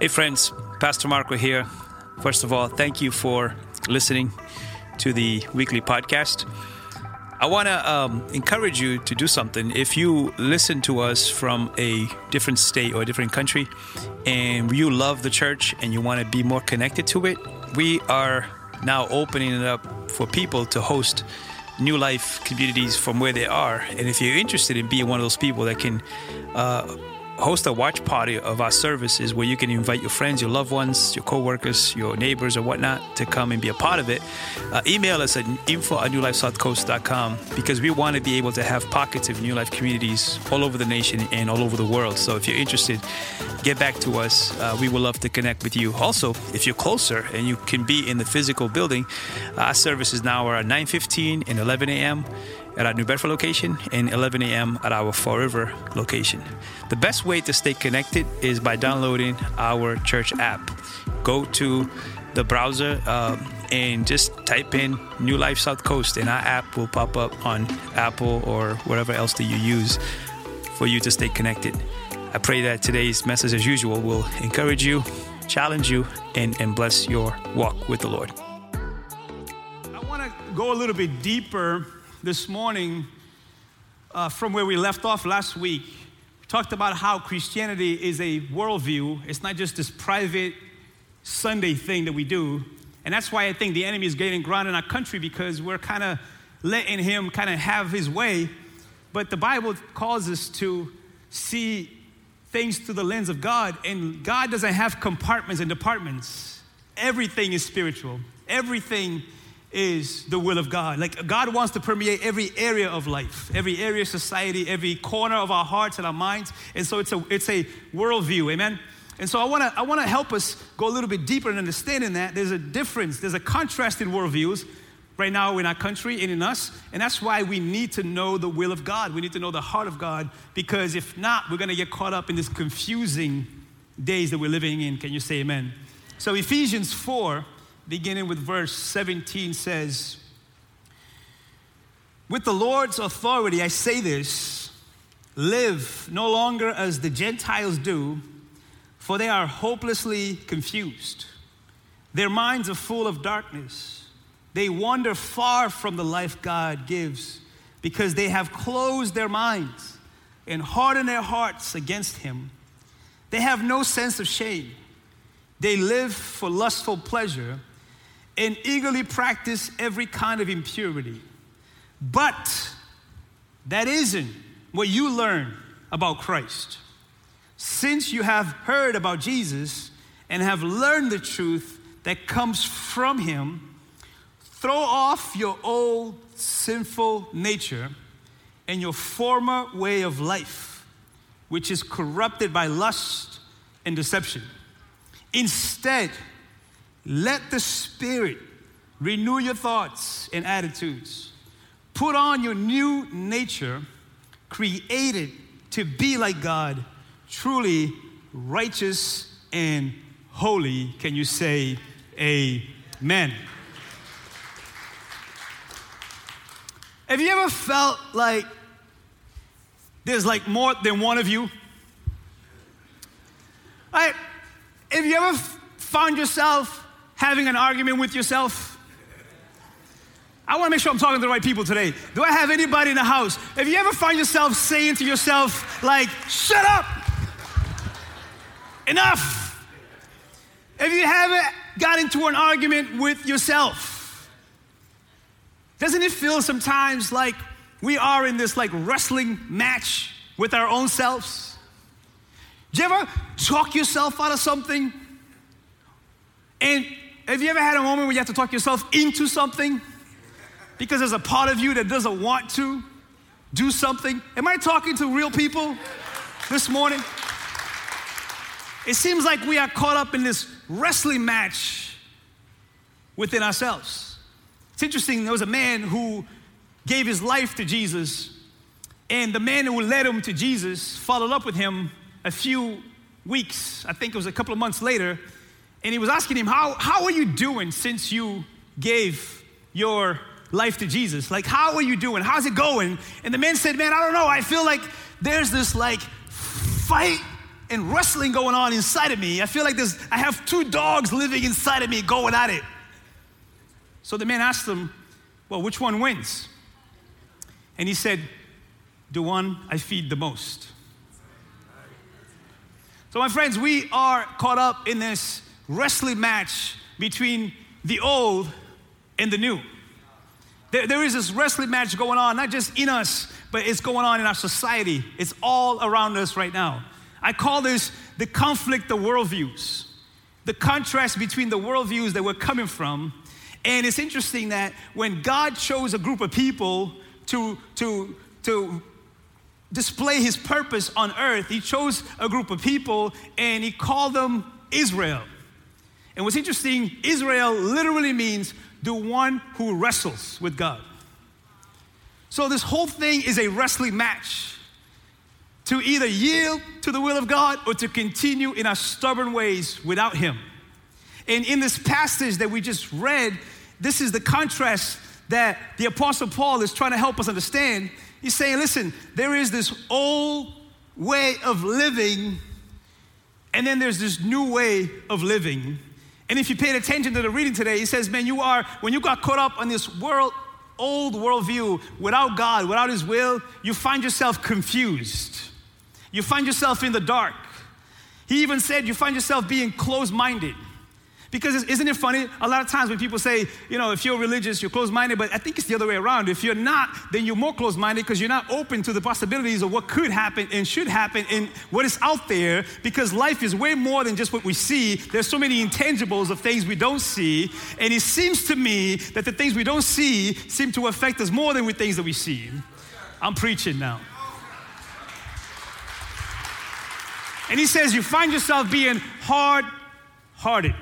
Hey, friends, Pastor Marco here. First of all, thank you for listening to the weekly podcast. I want to um, encourage you to do something. If you listen to us from a different state or a different country and you love the church and you want to be more connected to it, we are now opening it up for people to host new life communities from where they are. And if you're interested in being one of those people that can uh, host a watch party of our services where you can invite your friends, your loved ones, your co-workers, your neighbors or whatnot to come and be a part of it, uh, email us at info at newlifesouthcoast.com because we want to be able to have pockets of New Life communities all over the nation and all over the world. So if you're interested, get back to us. Uh, we would love to connect with you. Also, if you're closer and you can be in the physical building, our services now are at 9.15 and 11 a.m at our New Bedford location and 11 a.m. at our Fall River location. The best way to stay connected is by downloading our church app. Go to the browser um, and just type in New Life South Coast, and our app will pop up on Apple or whatever else that you use for you to stay connected. I pray that today's message, as usual, will encourage you, challenge you, and, and bless your walk with the Lord. I want to go a little bit deeper this morning uh, from where we left off last week. We talked about how Christianity is a worldview, it's not just this private Sunday thing that we do. And that's why I think the enemy is gaining ground in our country because we're kind of letting him kind of have his way. But the Bible calls us to see things through the lens of God, and God doesn't have compartments and departments. Everything is spiritual. Everything is the will of God. Like God wants to permeate every area of life, every area of society, every corner of our hearts and our minds. And so it's a it's a worldview, amen. And so I want to I want to help us go a little bit deeper in understanding that there's a difference, there's a contrast in worldviews right now in our country and in us, and that's why we need to know the will of God. We need to know the heart of God because if not, we're to get caught up in this confusing days that we're living in. Can you say amen? So Ephesians 4 beginning with verse 17, says, With the Lord's authority, I say this live no longer as the Gentiles do, for they are hopelessly confused. Their minds are full of darkness. They wander far from the life God gives because they have closed their minds and hardened their hearts against Him. They have no sense of shame. They live for lustful pleasure and eagerly practice every kind of impurity. But that isn't what you learn about Christ. Since you have heard about Jesus and have learned the truth that comes from him, throw off your old sinful nature and your former way of life, which is corrupted by lust and deception. Instead, let the Spirit renew your thoughts and attitudes. Put on your new nature, created to be like God, truly righteous and holy. Can you say amen? Have you ever felt like there's like more than one of you? Right? Have you ever found yourself having an argument with yourself? I want to make sure I'm talking to the right people today. Do I have anybody in the house? Have you ever find yourself saying to yourself, like, shut up? Enough. Have you ever got into an argument with yourself? Doesn't it feel sometimes like we are in this like wrestling match with our own selves? Do you ever talk yourself out of something? And have you ever had a moment where you have to talk yourself into something? Because there's a part of you that doesn't want to do something. Am I talking to real people this morning? It seems like we are caught up in this wrestling match within ourselves. It's interesting, there was a man who gave his life to Jesus, and the man who led him to Jesus followed up with him a few weeks, I think it was a couple of months later, and he was asking him, How, how are you doing since you gave your life to Jesus? Like, how are you doing? How's it going? And the man said, Man, I don't know. I feel like there's this like fight and wrestling going on inside of me. I feel like there's, I have two dogs living inside of me going at it. So the man asked him, Well, which one wins? And he said, The one I feed the most. So, my friends, we are caught up in this wrestling match between the old and the new. There, there is this wrestling match going on, not just in us, but it's going on in our society. It's all around us right now. I call this the conflict of worldviews, the contrast between the worldviews that we're coming from. And it's interesting that when God chose a group of people to, to, to display his purpose on earth, he chose a group of people and he called them Israel. And what's interesting, Israel literally means the one who wrestles with God. So this whole thing is a wrestling match to either yield to the will of God or to continue in our stubborn ways without Him. And in this passage that we just read, this is the contrast that the Apostle Paul is trying to help us understand. He's saying, listen, there is this old way of living, and then there's this new way of living. And if you paid attention to the reading today, he says, man, you are, when you got caught up on this world, old worldview without God, without His will, you find yourself confused. You find yourself in the dark. He even said you find yourself being closed minded. Because isn't it funny? A lot of times when people say, you know, if you're religious, you're closed minded, but I think it's the other way around. If you're not, then you're more closed minded because you're not open to the possibilities of what could happen and should happen and what is out there because life is way more than just what we see. There's so many intangibles of things we don't see. And it seems to me that the things we don't see seem to affect us more than the things that we see. I'm preaching now. And he says, you find yourself being hard hearted.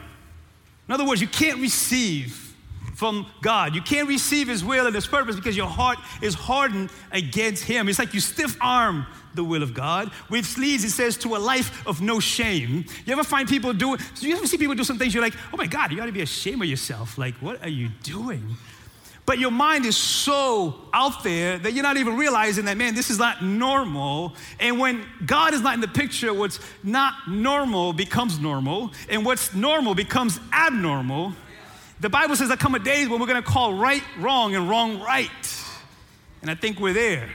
In other words, you can't receive from God. You can't receive His will and His purpose because your heart is hardened against Him. It's like you stiff arm the will of God, which leads, it says, to a life of no shame. You ever find people do, you ever see people do some things you're like, oh my God, you ought to be ashamed of yourself. Like, what are you doing? But your mind is so out there that you're not even realizing that, man, this is not normal. And when God is not in the picture, what's not normal becomes normal, and what's normal becomes abnormal. The Bible says there come a days when we're gonna call right wrong and wrong right. And I think we're there.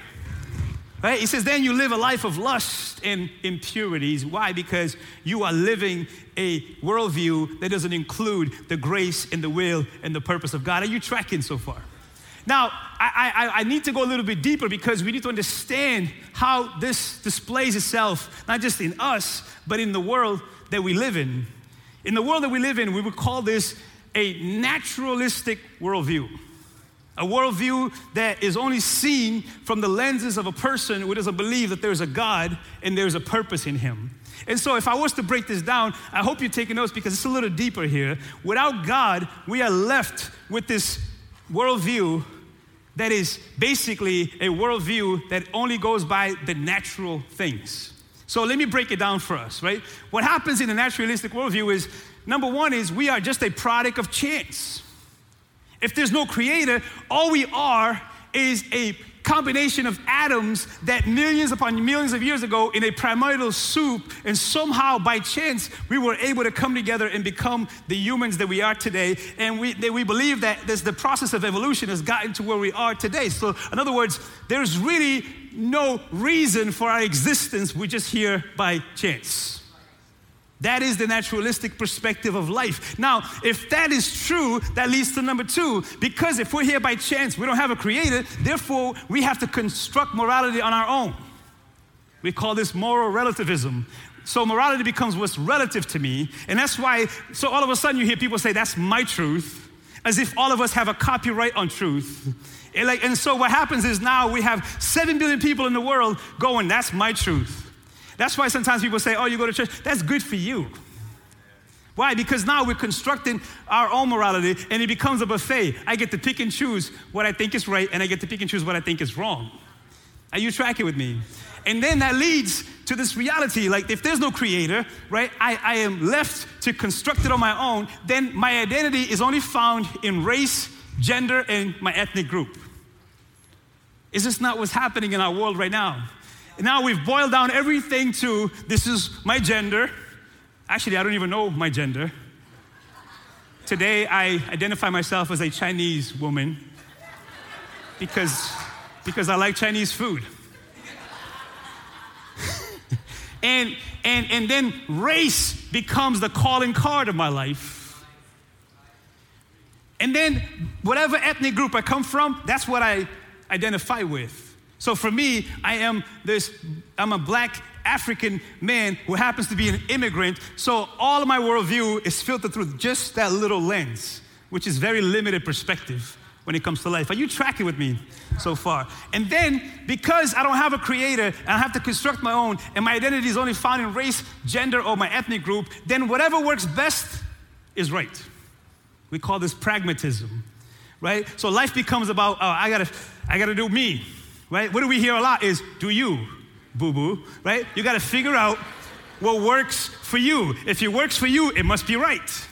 Right? He says, then you live a life of lust and impurities. Why? Because you are living a worldview that doesn't include the grace and the will and the purpose of God. Are you tracking so far? Now, I, I, I, need to go a little bit deeper because we need to understand how this displays itself, not just in us, but in the world that we live in. In the world that we live in, we would call this a naturalistic worldview. A worldview that is only seen from the lenses of a person who doesn't believe that there's a God and there's a purpose in him. And so, if I was to break this down, I hope you're taking notes because it's a little deeper here. Without God, we are left with this worldview that is basically a worldview that only goes by the natural things. So, let me break it down for us, right? What happens in the naturalistic worldview is number one, is we are just a product of chance. If there's no creator, all we are is a combination of atoms that millions upon millions of years ago in a primordial soup, and somehow by chance we were able to come together and become the humans that we are today. And we, we believe that this, the process of evolution has gotten to where we are today. So, in other words, there's really no reason for our existence. We're just here by chance. That is the naturalistic perspective of life. Now, if that is true, that leads to number two. Because if we're here by chance, we don't have a creator, therefore, we have to construct morality on our own. We call this moral relativism. So morality becomes what's relative to me. And that's why, so all of a sudden you hear people say, that's my truth, as if all of us have a copyright on truth. And, like, and so what happens is now we have 7 billion people in the world going, that's my truth. That's why sometimes people say, oh, you go to church. That's good for you. Why? Because now we're constructing our own morality and it becomes a buffet. I get to pick and choose what I think is right and I get to pick and choose what I think is wrong. Are you tracking with me? And then that leads to this reality like, if there's no creator, right, I, I am left to construct it on my own, then my identity is only found in race, gender, and my ethnic group. Is this not what's happening in our world right now? Now we've boiled down everything to this is my gender. Actually, I don't even know my gender. Today, I identify myself as a Chinese woman because, because I like Chinese food. and, and, and then race becomes the calling card of my life. And then, whatever ethnic group I come from, that's what I identify with. So for me, I am this, I'm a black African man who happens to be an immigrant. So all of my worldview is filtered through just that little lens, which is very limited perspective when it comes to life. Are you tracking with me so far? And then, because I don't have a creator and I have to construct my own, and my identity is only found in race, gender, or my ethnic group, then whatever works best is right. We call this pragmatism, right? So life becomes about, oh, I gotta, I gotta do me right? What do we hear a lot is do you, boo boo, right? You got to figure out what works for you. If it works for you, it must be right.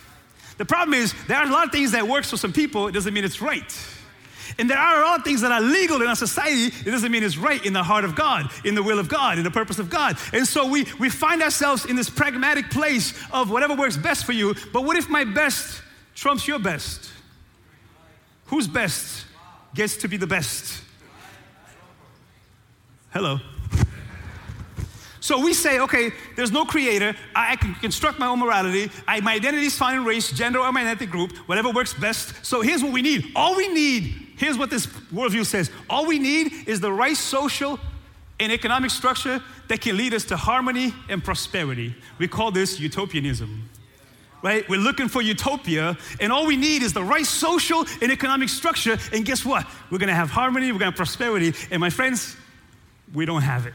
The problem is there are a lot of things that works for some people, it doesn't mean it's right. And there are a lot of things that are legal in our society, it doesn't mean it's right in the heart of God, in the will of God, in the purpose of God. And so we, we find ourselves in this pragmatic place of whatever works best for you, but what if my best trumps your best? Whose best gets to be the best? Hello. So we say, okay, there's no creator. I, can construct my own morality. I, my identity is found in race, gender, or my ethnic group, whatever works best. So here's what we need. All we need, here's what this worldview says all we need is the right social and economic structure that can lead us to harmony and prosperity. We call this utopianism. Right? We're looking for utopia, and all we need is the right social and economic structure. And guess what? We're gonna have harmony, we're gonna have prosperity. And my friends, we don't have it.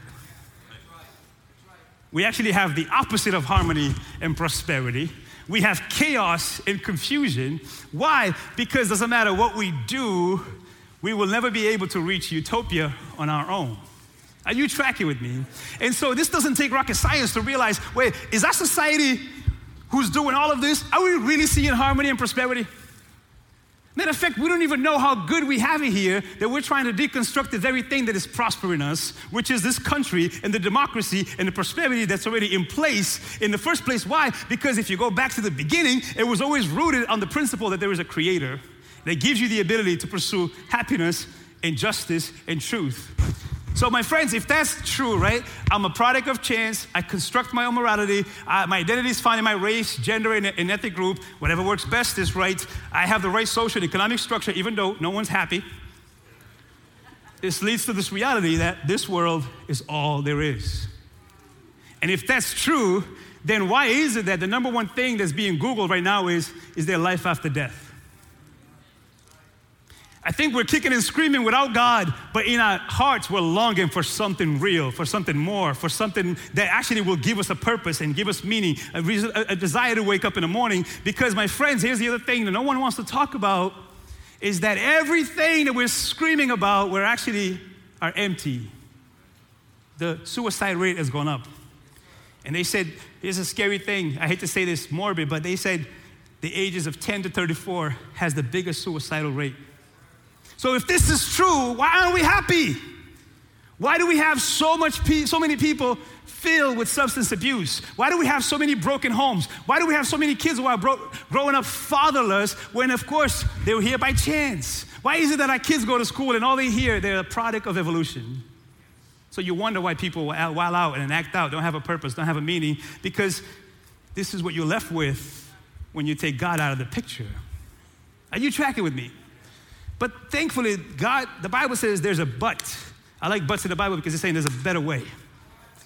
We actually have the opposite of harmony and prosperity. We have chaos and confusion. Why? Because it doesn't matter what we do, we will never be able to reach utopia on our own. Are you tracking with me? And so this doesn't take rocket science to realize wait, is our society who's doing all of this, are we really seeing harmony and prosperity? Matter of fact, we don't even know how good we have it here that we're trying to deconstruct the very thing that is prospering us, which is this country and the democracy and the prosperity that's already in place in the first place. Why? Because if you go back to the beginning, it was always rooted on the principle that there is a creator that gives you the ability to pursue happiness and justice and truth. So, my friends, if that's true, right? I'm a product of chance. I construct my own morality. My identity is found in my race, gender, and, and ethnic group. Whatever works best is right. I have the right social and economic structure, even though no one's happy. This leads to this reality that this world is all there is. And if that's true, then why is it that the number one thing that's being Googled right now is, is there life after death? I think we're kicking and screaming without God, but in our hearts, we're longing for something real, for something more, for something that actually will give us a purpose and give us meaning, a, reason, a, desire to wake up in the morning. Because, my friends, here's the other thing that no one wants to talk about is that everything that we're screaming about, we're actually are empty. The suicide rate has gone up. And they said, here's a scary thing. I hate to say this morbid, but they said the ages of 10 to 34 has the biggest suicidal rate. So if this is true, why aren't we happy? Why do we have so much pe- so many people filled with substance abuse? Why do we have so many broken homes? Why do we have so many kids who are bro- growing up fatherless when of course they were here by chance? Why is it that our kids go to school and all they hear they're a product of evolution? So you wonder why people wild out and act out, don't have a purpose, don't have a meaning because this is what you're left with when you take God out of the picture. Are you tracking with me? But thankfully, God, the Bible says there's a but. I like buts in the Bible because it's saying there's a better way,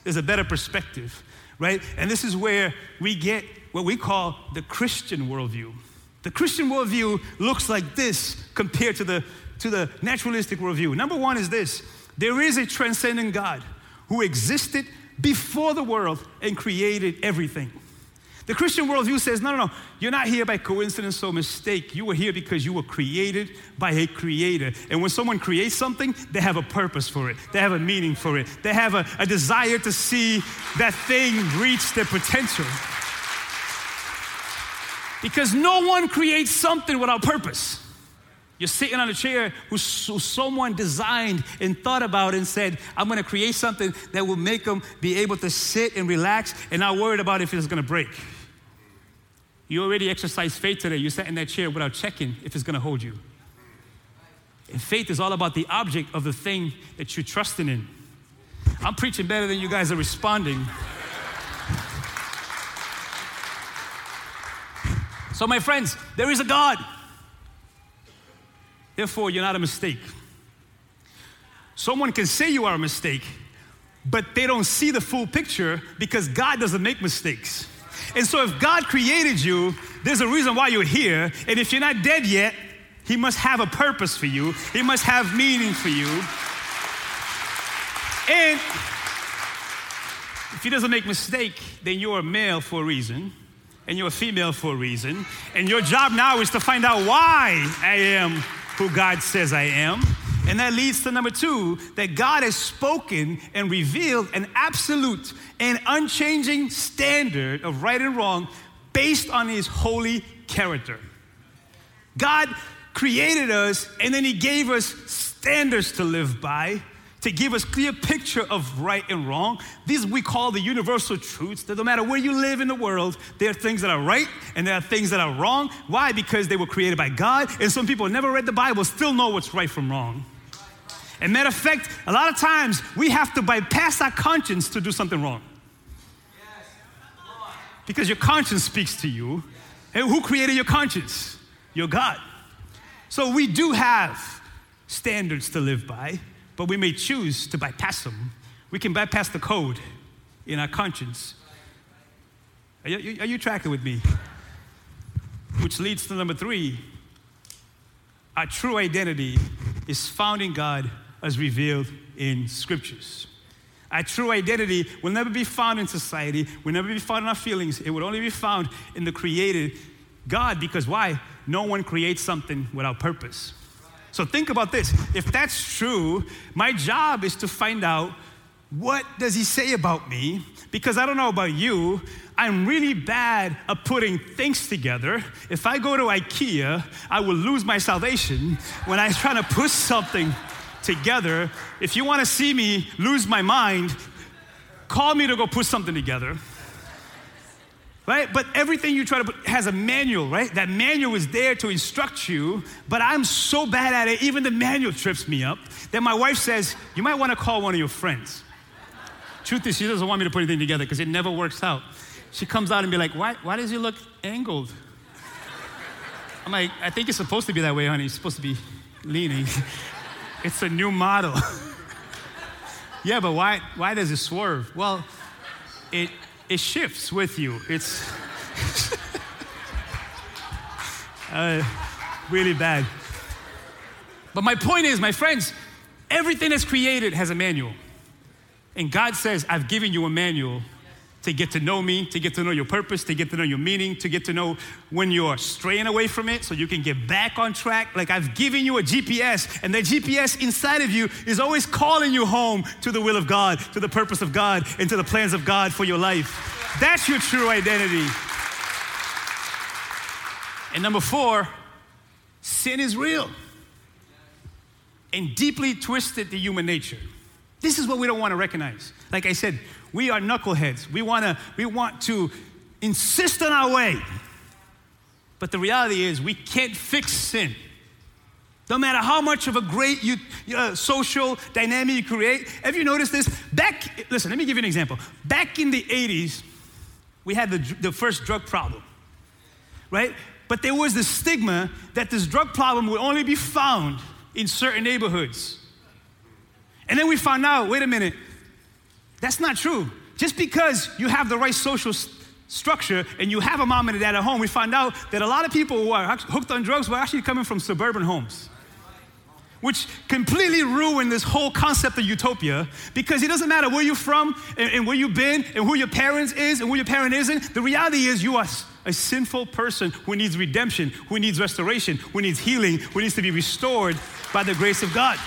there's a better perspective, right? And this is where we get what we call the Christian worldview. The Christian worldview looks like this compared to the, to the naturalistic worldview. Number one is this there is a transcendent God who existed before the world and created everything. The Christian worldview says, no, no, no, you're not here by coincidence or mistake. You were here because you were created by a creator. And when someone creates something, they have a purpose for it, they have a meaning for it, they have a, a desire to see that thing reach their potential. Because no one creates something without purpose. You're sitting on a chair who someone designed and thought about and said, I'm to create something that will make them be able to sit and relax and not worried about if it's to break. You already exercised faith today. You sat in that chair without checking if it's going to hold you. And faith is all about the object of the thing that you're trusting in. I'm preaching better than you guys are responding. So, my friends, there is a God. Therefore, you're not a mistake. Someone can say you are a mistake, but they don't see the full picture because God doesn't make mistakes. And so, if God created you, there's a reason why you're here. And if you're not dead yet, He must have a purpose for you, He must have meaning for you. And if He doesn't make mistake, then you're a male for a reason and you're a female for a reason. And your job now is to find out why I am who God says I am. And that leads to number two that God has spoken and revealed an absolute and unchanging standard of right and wrong based on his holy character. God created us and then he gave us standards to live by to give us clear picture of right and wrong. These we call the universal truths that no matter where you live in the world, there are things that are right and there are things that are wrong. Why? Because they were created by God, and some people never read the Bible still know what's right from wrong. And matter of fact, a lot of times we have to bypass our conscience to do something wrong. Because your conscience speaks to you. And who created your conscience? Your God. So we do have standards to live by but we may choose to bypass them. We can bypass the code in our conscience. Are you, are you tracking with me? Which leads to number three our true identity is found in God as revealed in scriptures. Our true identity will never be found in society, will never be found in our feelings. It would only be found in the created God because why? No one creates something without purpose. So think about this. If that's true, my job is to find out what does he say about me? Because I don't know about you, I'm really bad at putting things together. If I go to IKEA, I will lose my salvation when I'm trying to put something together. If you want to see me lose my mind, call me to go put something together right? But everything you try to put has a manual, right? That manual is there to instruct you, but I'm so bad at it, even the manual trips me up, that my wife says, You might want to call one of your friends. Truth is, she doesn't want me to put anything together because it never works out. She comes out and be like, why, why does he look angled? I'm like, I think it's supposed to be that way, honey. It's supposed to be leaning. it's a new model. yeah, but why, why does it swerve? Well, it, it shifts with you. It's uh, really bad. But my point is, my friends, everything that's created has a manual. And God says, I've given you a manual to get to know me, to get to know your purpose, to get to know your meaning, to get to know when you're straying away from it so you can get back on track. Like I've given you a GPS, and that GPS inside of you is always calling you home to the will of God, to the purpose of God, and to the plans of God for your life. That's your true identity. And number four, sin is real and deeply twisted the human nature. This is what we don't want to recognize. Like I said, we are knuckleheads. We, wanna, we want to insist on our way. But the reality is, we can't fix sin. No matter how much of a great you, uh, social dynamic you create. Have you noticed this? Back, listen, let me give you an example. Back in the 80s, we had the, the first drug problem, right? But there was the stigma that this drug problem would only be found in certain neighborhoods. And then we found out wait a minute, that's not true. Just because you have the right social st- structure and you have a mom and a dad at home, we find out that a lot of people who are hooked on drugs were actually coming from suburban homes. Which completely ruined this whole concept of utopia because it doesn't matter where you're from and, and where you've been and who your parents is and who your parent isn't. The reality is you are a sinful person who needs redemption, who needs restoration, who needs healing, who needs to be restored by the grace of God.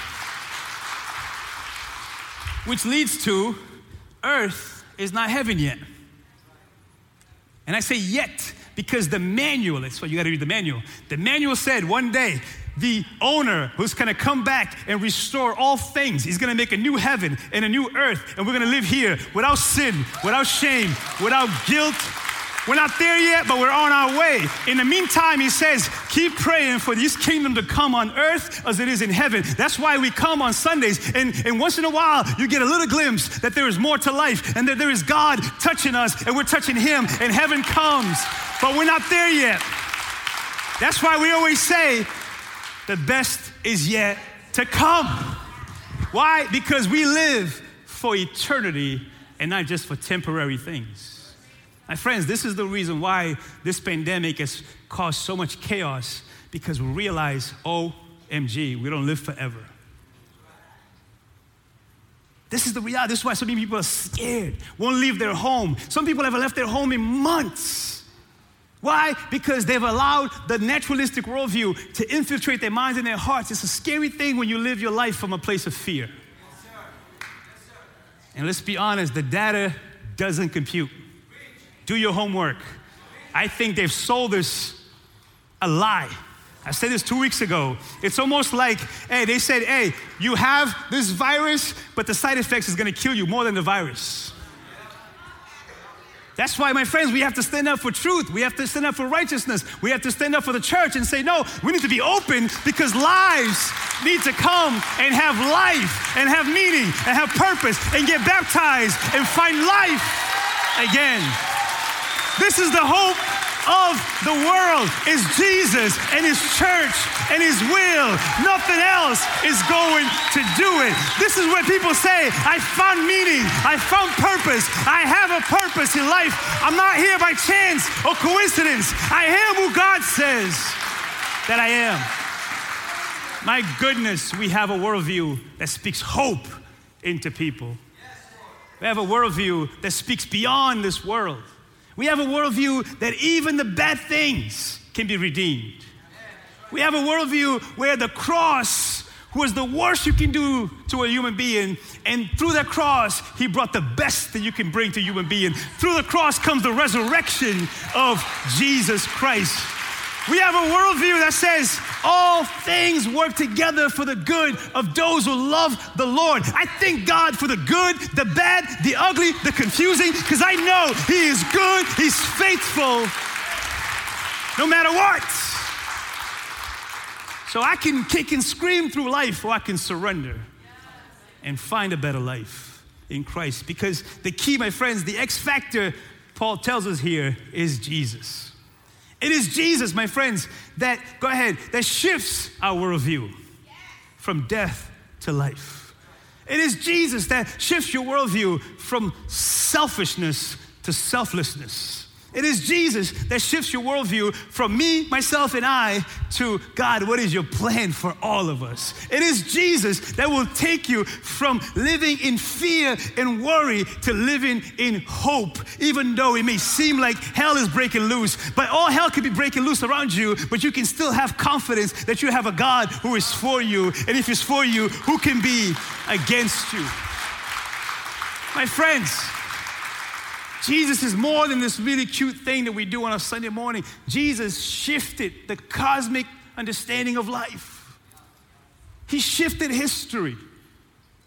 Which leads to earth is not heaven yet. And I say yet because the manual, that's why you got to read the manual. The manual said one day, the owner who's to come back and restore all things. He's to make a new heaven and a new earth, and we're to live here without sin, without shame, without guilt. We're not there yet, but we're on our way. In the meantime, he says, keep praying for this kingdom to come on earth as it is in heaven. That's why we come on Sundays, and, and once in a while, you get a little glimpse that there is more to life and that there is God touching us, and we're touching Him, and heaven comes. But we're not there yet. That's why we always say, the best is yet to come. Why? Because we live for eternity and not just for temporary things. My friends, this is the reason why this pandemic has caused so much chaos because we realize, OMG, we don't live forever. This is the reality. This is why so many people are scared, won't leave their home. Some people haven't left their home in months. Why? Because they've allowed the naturalistic worldview to infiltrate their minds and their hearts. It's a scary thing when you live your life from a place of fear. And let's be honest, the data doesn't compute. Do your homework. I think they've sold us a lie. I said this two weeks ago. It's almost like, hey, they said, hey, you have this virus, but the side effects is gonna kill you more than the virus. That's why, my friends, we have to stand up for truth. We have to stand up for righteousness. We have to stand up for the church and say, no, we need to be open because lives need to come and have life and have meaning and have purpose and get baptized and find life again. This is the hope of the world is Jesus and his church and his will. Nothing else is going to do it. This is where people say, I found meaning, I found purpose, I have a purpose in life. I'm not here by chance or coincidence. I am who God says that I am. My goodness, we have a worldview that speaks hope into people. We have a worldview that speaks beyond this world. We have a worldview that even the bad things can be redeemed. We have a worldview where the cross was the worst you can do to a human being, and through that cross, he brought the best that you can bring to a human being. Through the cross comes the resurrection of Jesus Christ. We have a worldview that says all things work together for the good of those who love the Lord. I thank God for the good, the bad, the ugly, the confusing, because I know He is good, He's faithful, no matter what. So I can kick and scream through life, or I can surrender and find a better life in Christ. Because the key, my friends, the X factor Paul tells us here is Jesus. It is Jesus, my friends, that, go ahead, that shifts our worldview from death to life. It is Jesus that shifts your worldview from selfishness to selflessness. It is Jesus that shifts your worldview from me, myself, and I to God, what is your plan for all of us? It is Jesus that will take you from living in fear and worry to living in hope, even though it may seem like hell is breaking loose. But all hell could be breaking loose around you, but you can still have confidence that you have a God who is for you. And if He's for you, who can be against you? My friends, Jesus is more than this really cute thing that we do on a Sunday morning. Jesus shifted the cosmic understanding of life, He shifted history.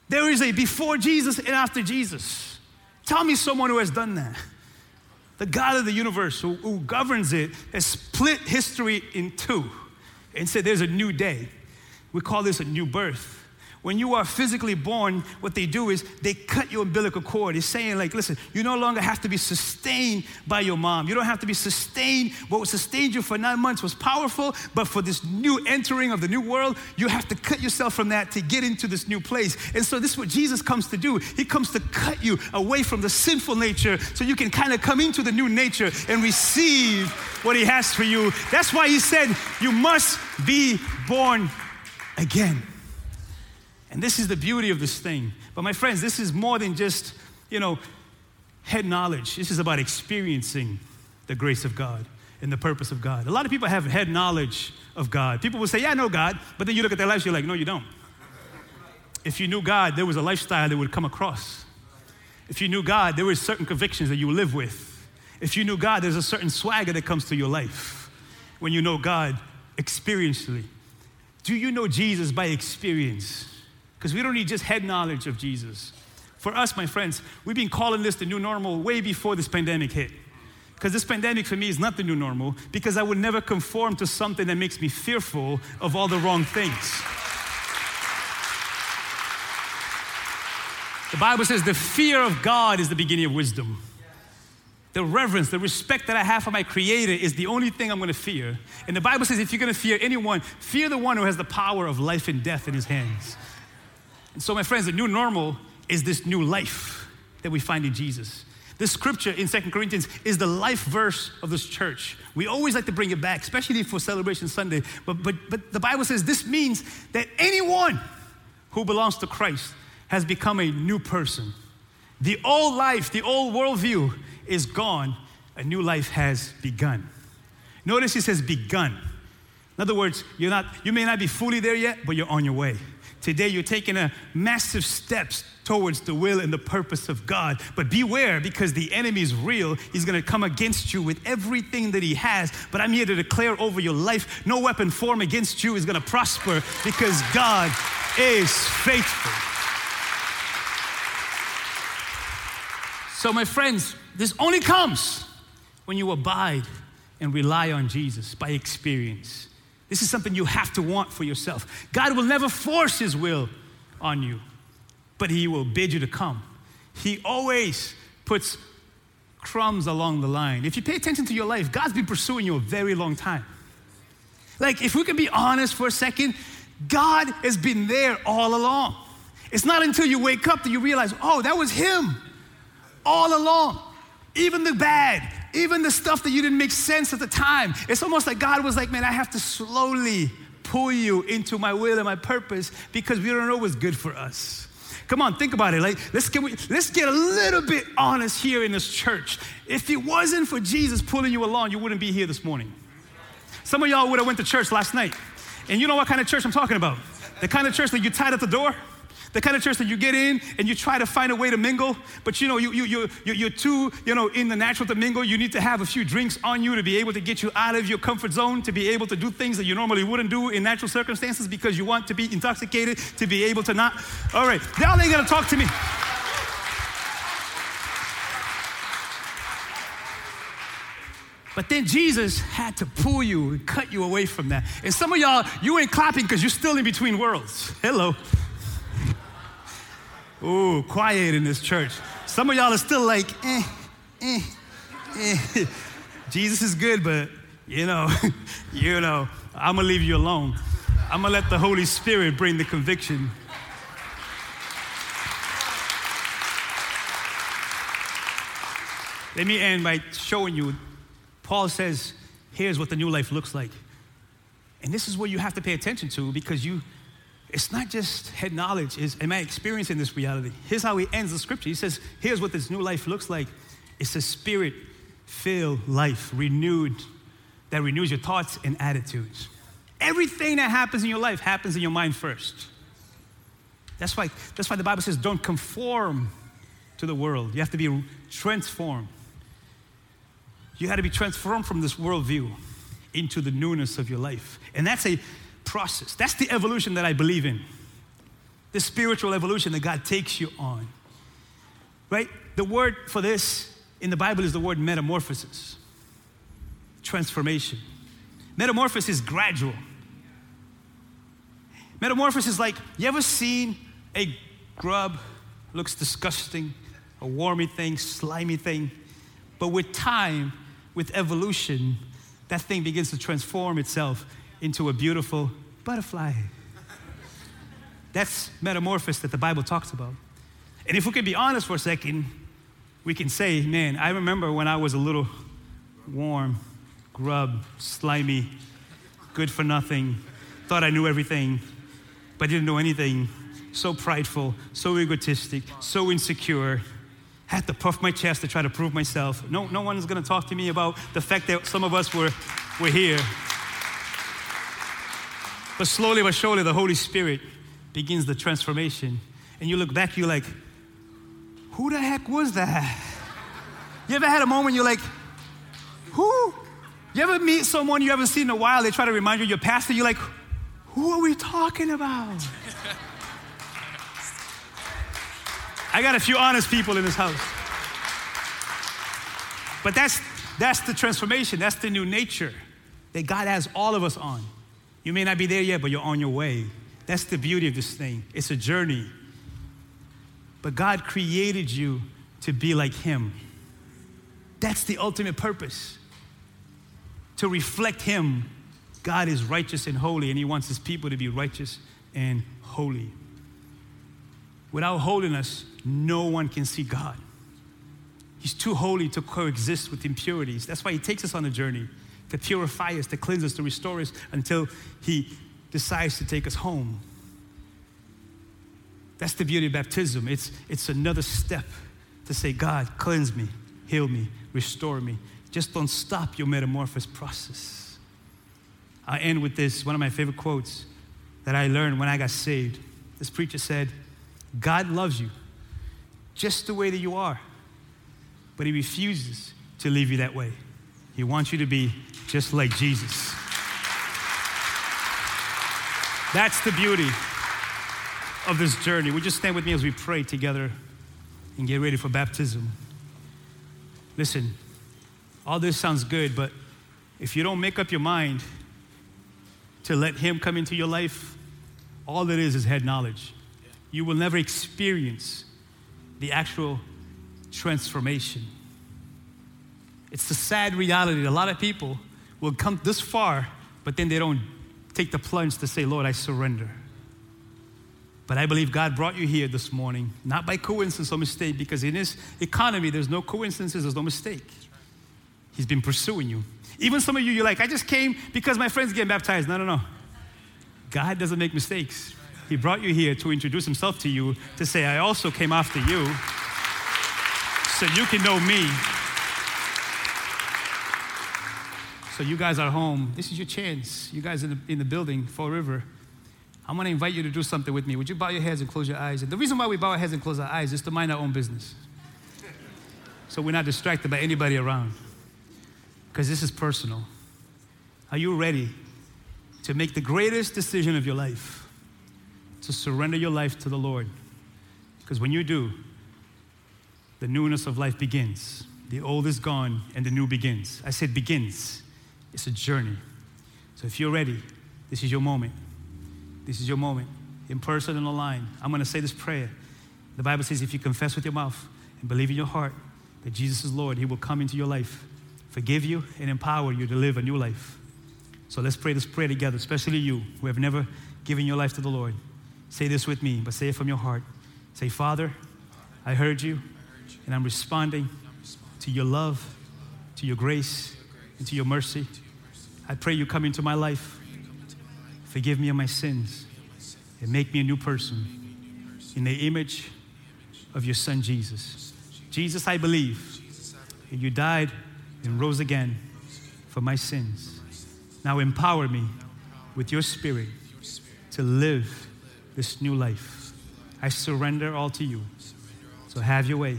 There is a before Jesus and after Jesus. Tell me someone who has done that. The God of the universe who, who governs it has split history in two and said there's a new day. We call this a new birth when you are physically born, what they do is they cut your umbilical cord. It's saying, like, listen, you no longer have to be sustained by your mom. You don't have to be sustained. What sustained you for nine months was powerful, but for this new entering of the new world, you have to cut yourself from that to get into this new place. And so, this is what Jesus comes to do. He comes to cut you away from the sinful nature so you can kind of come into the new nature and receive what He has for you. That's why He said, You must be born again. And this is the beauty of this thing. But my friends, this is more than just, you know, head knowledge. This is about experiencing the grace of God and the purpose of God. A lot of people have head knowledge of God. People will say, Yeah, I know God, but then you look at their lives, you're like, No, you don't. If you knew God, there was a lifestyle that would come across. If you knew God, there were certain convictions that you live with. If you knew God, there's a certain swagger that comes to your life when you know God experientially. Do you know Jesus by experience? Because we don't need just head knowledge of Jesus. For us, my friends, we've been calling this the new normal way before this pandemic hit. Because this pandemic for me is not the new normal, because I would never conform to something that makes me fearful of all the wrong things. The Bible says the fear of God is the beginning of wisdom. The reverence, the respect that I have for my Creator is the only thing I'm gonna fear. And the Bible says if you're gonna fear anyone, fear the one who has the power of life and death in his hands. And so, my friends, the new normal is this new life that we find in Jesus. This scripture in Second Corinthians is the life verse of this church. We always like to bring it back, especially for Celebration Sunday. But, but, but the Bible says this means that anyone who belongs to Christ has become a new person. The old life, the old worldview is gone, a new life has begun. Notice he says begun. In other words, you're not, you may not be fully there yet, but you're on your way. Today, you're taking a massive steps towards the will and the purpose of God. But beware because the enemy is real. He's going to come against you with everything that he has. But I'm here to declare over your life no weapon formed against you is going to prosper because God is faithful. So, my friends, this only comes when you abide and rely on Jesus by experience. This is something you have to want for yourself. God will never force His will on you, but He will bid you to come. He always puts crumbs along the line. If you pay attention to your life, God's been pursuing you a very long time. Like, if we can be honest for a second, God has been there all along. It's not until you wake up that you realize, oh, that was Him all along. Even the bad, even the stuff that you didn't make sense at the time. It's almost like God was like, man, I have to slowly pull you into my will and my purpose because we don't know what's good for us. Come on, think about it. Like, let's get, let's get a little bit honest here in this church. If it wasn't for Jesus pulling you along, you wouldn't be here this morning. Some of y'all would have went to church last night. And you know what kind of church I'm talking about? The kind of church that you tied at the door the kind of church that you get in and you try to find a way to mingle, but you know, you, you, you, you're too, you know, in the natural to mingle. You need to have a few drinks on you to be able to get you out of your comfort zone, to be able to do things that you normally wouldn't do in natural circumstances because you want to be intoxicated, to be able to not. All right, y'all ain't gonna talk to me. But then Jesus had to pull you and cut you away from that. And some of y'all, you ain't clapping because you're still in between worlds. Hello. Ooh, quiet in this church. Some of y'all are still like, eh, eh, eh. Jesus is good, but you know, you know, I'm gonna leave you alone. I'm gonna let the Holy Spirit bring the conviction. Let me end by showing you. Paul says, here's what the new life looks like. And this is what you have to pay attention to because you it's not just head knowledge, is am I experiencing this reality? Here's how he ends the scripture. He says, Here's what this new life looks like. It's a spirit filled life, renewed, that renews your thoughts and attitudes. Everything that happens in your life happens in your mind first. That's why, that's why the Bible says, don't conform to the world. You have to be transformed. You got to be transformed from this worldview into the newness of your life. And that's a process. That's the evolution that I believe in. The spiritual evolution that God takes you on. Right? The word for this in the Bible is the word metamorphosis, transformation. Metamorphosis is gradual. Metamorphosis is like, you ever seen a grub looks disgusting, a wormy thing, slimy thing, but with time, with evolution, that thing begins to transform itself into a beautiful butterfly. That's metamorphosis that the Bible talks about. And if we can be honest for a second, we can say, man, I remember when I was a little warm, grub, slimy, good for nothing, thought I knew everything, but didn't know anything, so prideful, so egotistic, so insecure, had to puff my chest to try to prove myself. No, no one's gonna talk to me about the fact that some of us were, were here. But slowly but surely, the Holy Spirit begins the transformation. And you look back, you're like, who the heck was that? You ever had a moment you're like, who? You ever meet someone you haven't seen in a while? They try to remind you of your pastor. You're like, who are we talking about? I got a few honest people in this house. But that's, that's the transformation, that's the new nature that God has all of us on. You may not be there yet, but you're on your way. That's the beauty of this thing. It's a journey. But God created you to be like Him. That's the ultimate purpose. To reflect Him. God is righteous and holy, and He wants His people to be righteous and holy. Without holiness, no one can see God. He's too holy to coexist with impurities. That's why He takes us on a journey to purify us, to cleanse us, to restore us until He decides to take us home. That's the beauty of baptism. It's, it's another step to say, God, cleanse me, heal me, restore me. Just don't stop your metamorphosis process. I end with this one of my favorite quotes that I learned when I got saved. This preacher said, God loves you just the way that you are, but He refuses to leave you that way. He wants you to be just like Jesus. That's the beauty of this journey. Would you stand with me as we pray together and get ready for baptism? Listen, all this sounds good, but if you don't make up your mind to let Him come into your life, all it is is head knowledge you will never experience the actual transformation. It's the sad reality that a lot of people will come this far, but then they don't take the plunge to say, Lord, I surrender. But I believe God brought you here this morning, not by coincidence or mistake, because in this economy, there's no coincidences, there's no mistake. He's been pursuing you. Even some of you, you're like, I just came because my friend's getting baptized. No, no, no. God doesn't make mistakes. He brought you here to introduce himself to you, to say, I also came after you, so you can know me. So, you guys are home. This is your chance. You guys in the, in the building, Fall River. I'm going to invite you to do something with me. Would you bow your heads and close your eyes? And the reason why we bow our heads and close our eyes is to mind our own business. So we're not distracted by anybody around. Because this is personal. Are you ready to make the greatest decision of your life? to surrender your life to the Lord. Because when you do, the newness of life begins. The old is gone and the new begins. I said begins. It's a journey. So if you're ready, this is your moment. This is your moment. In person and online, I'm going to say this prayer. The Bible says if you confess with your mouth and believe in your heart that Jesus is Lord, He will come into your life, forgive you, and empower you to live a new life. So let's pray this prayer together, especially you who have never given your life to the Lord. Say this with me, but say it from your heart. Say, Father, I heard you, and I'm responding to your love, to your grace, and to your mercy. I pray you come into my life, forgive me of my sins, and make me a new person in the image of your Son, Jesus. Jesus, I believe that you died and rose again for my sins. Now empower me with your spirit to live this new life. I surrender all to you. So have your way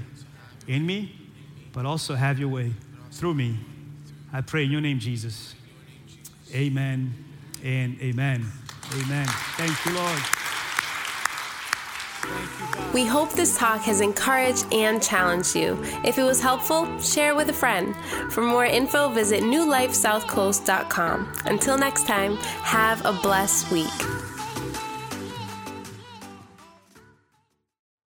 in me, but also have your way through me. I pray in your name, Jesus. Amen and amen. Amen. Thank you, Lord. We hope this talk has encouraged and challenged you. If it was helpful, share with a friend. For more info, visit newlifesouthcoast.com. Until next time, have a blessed week.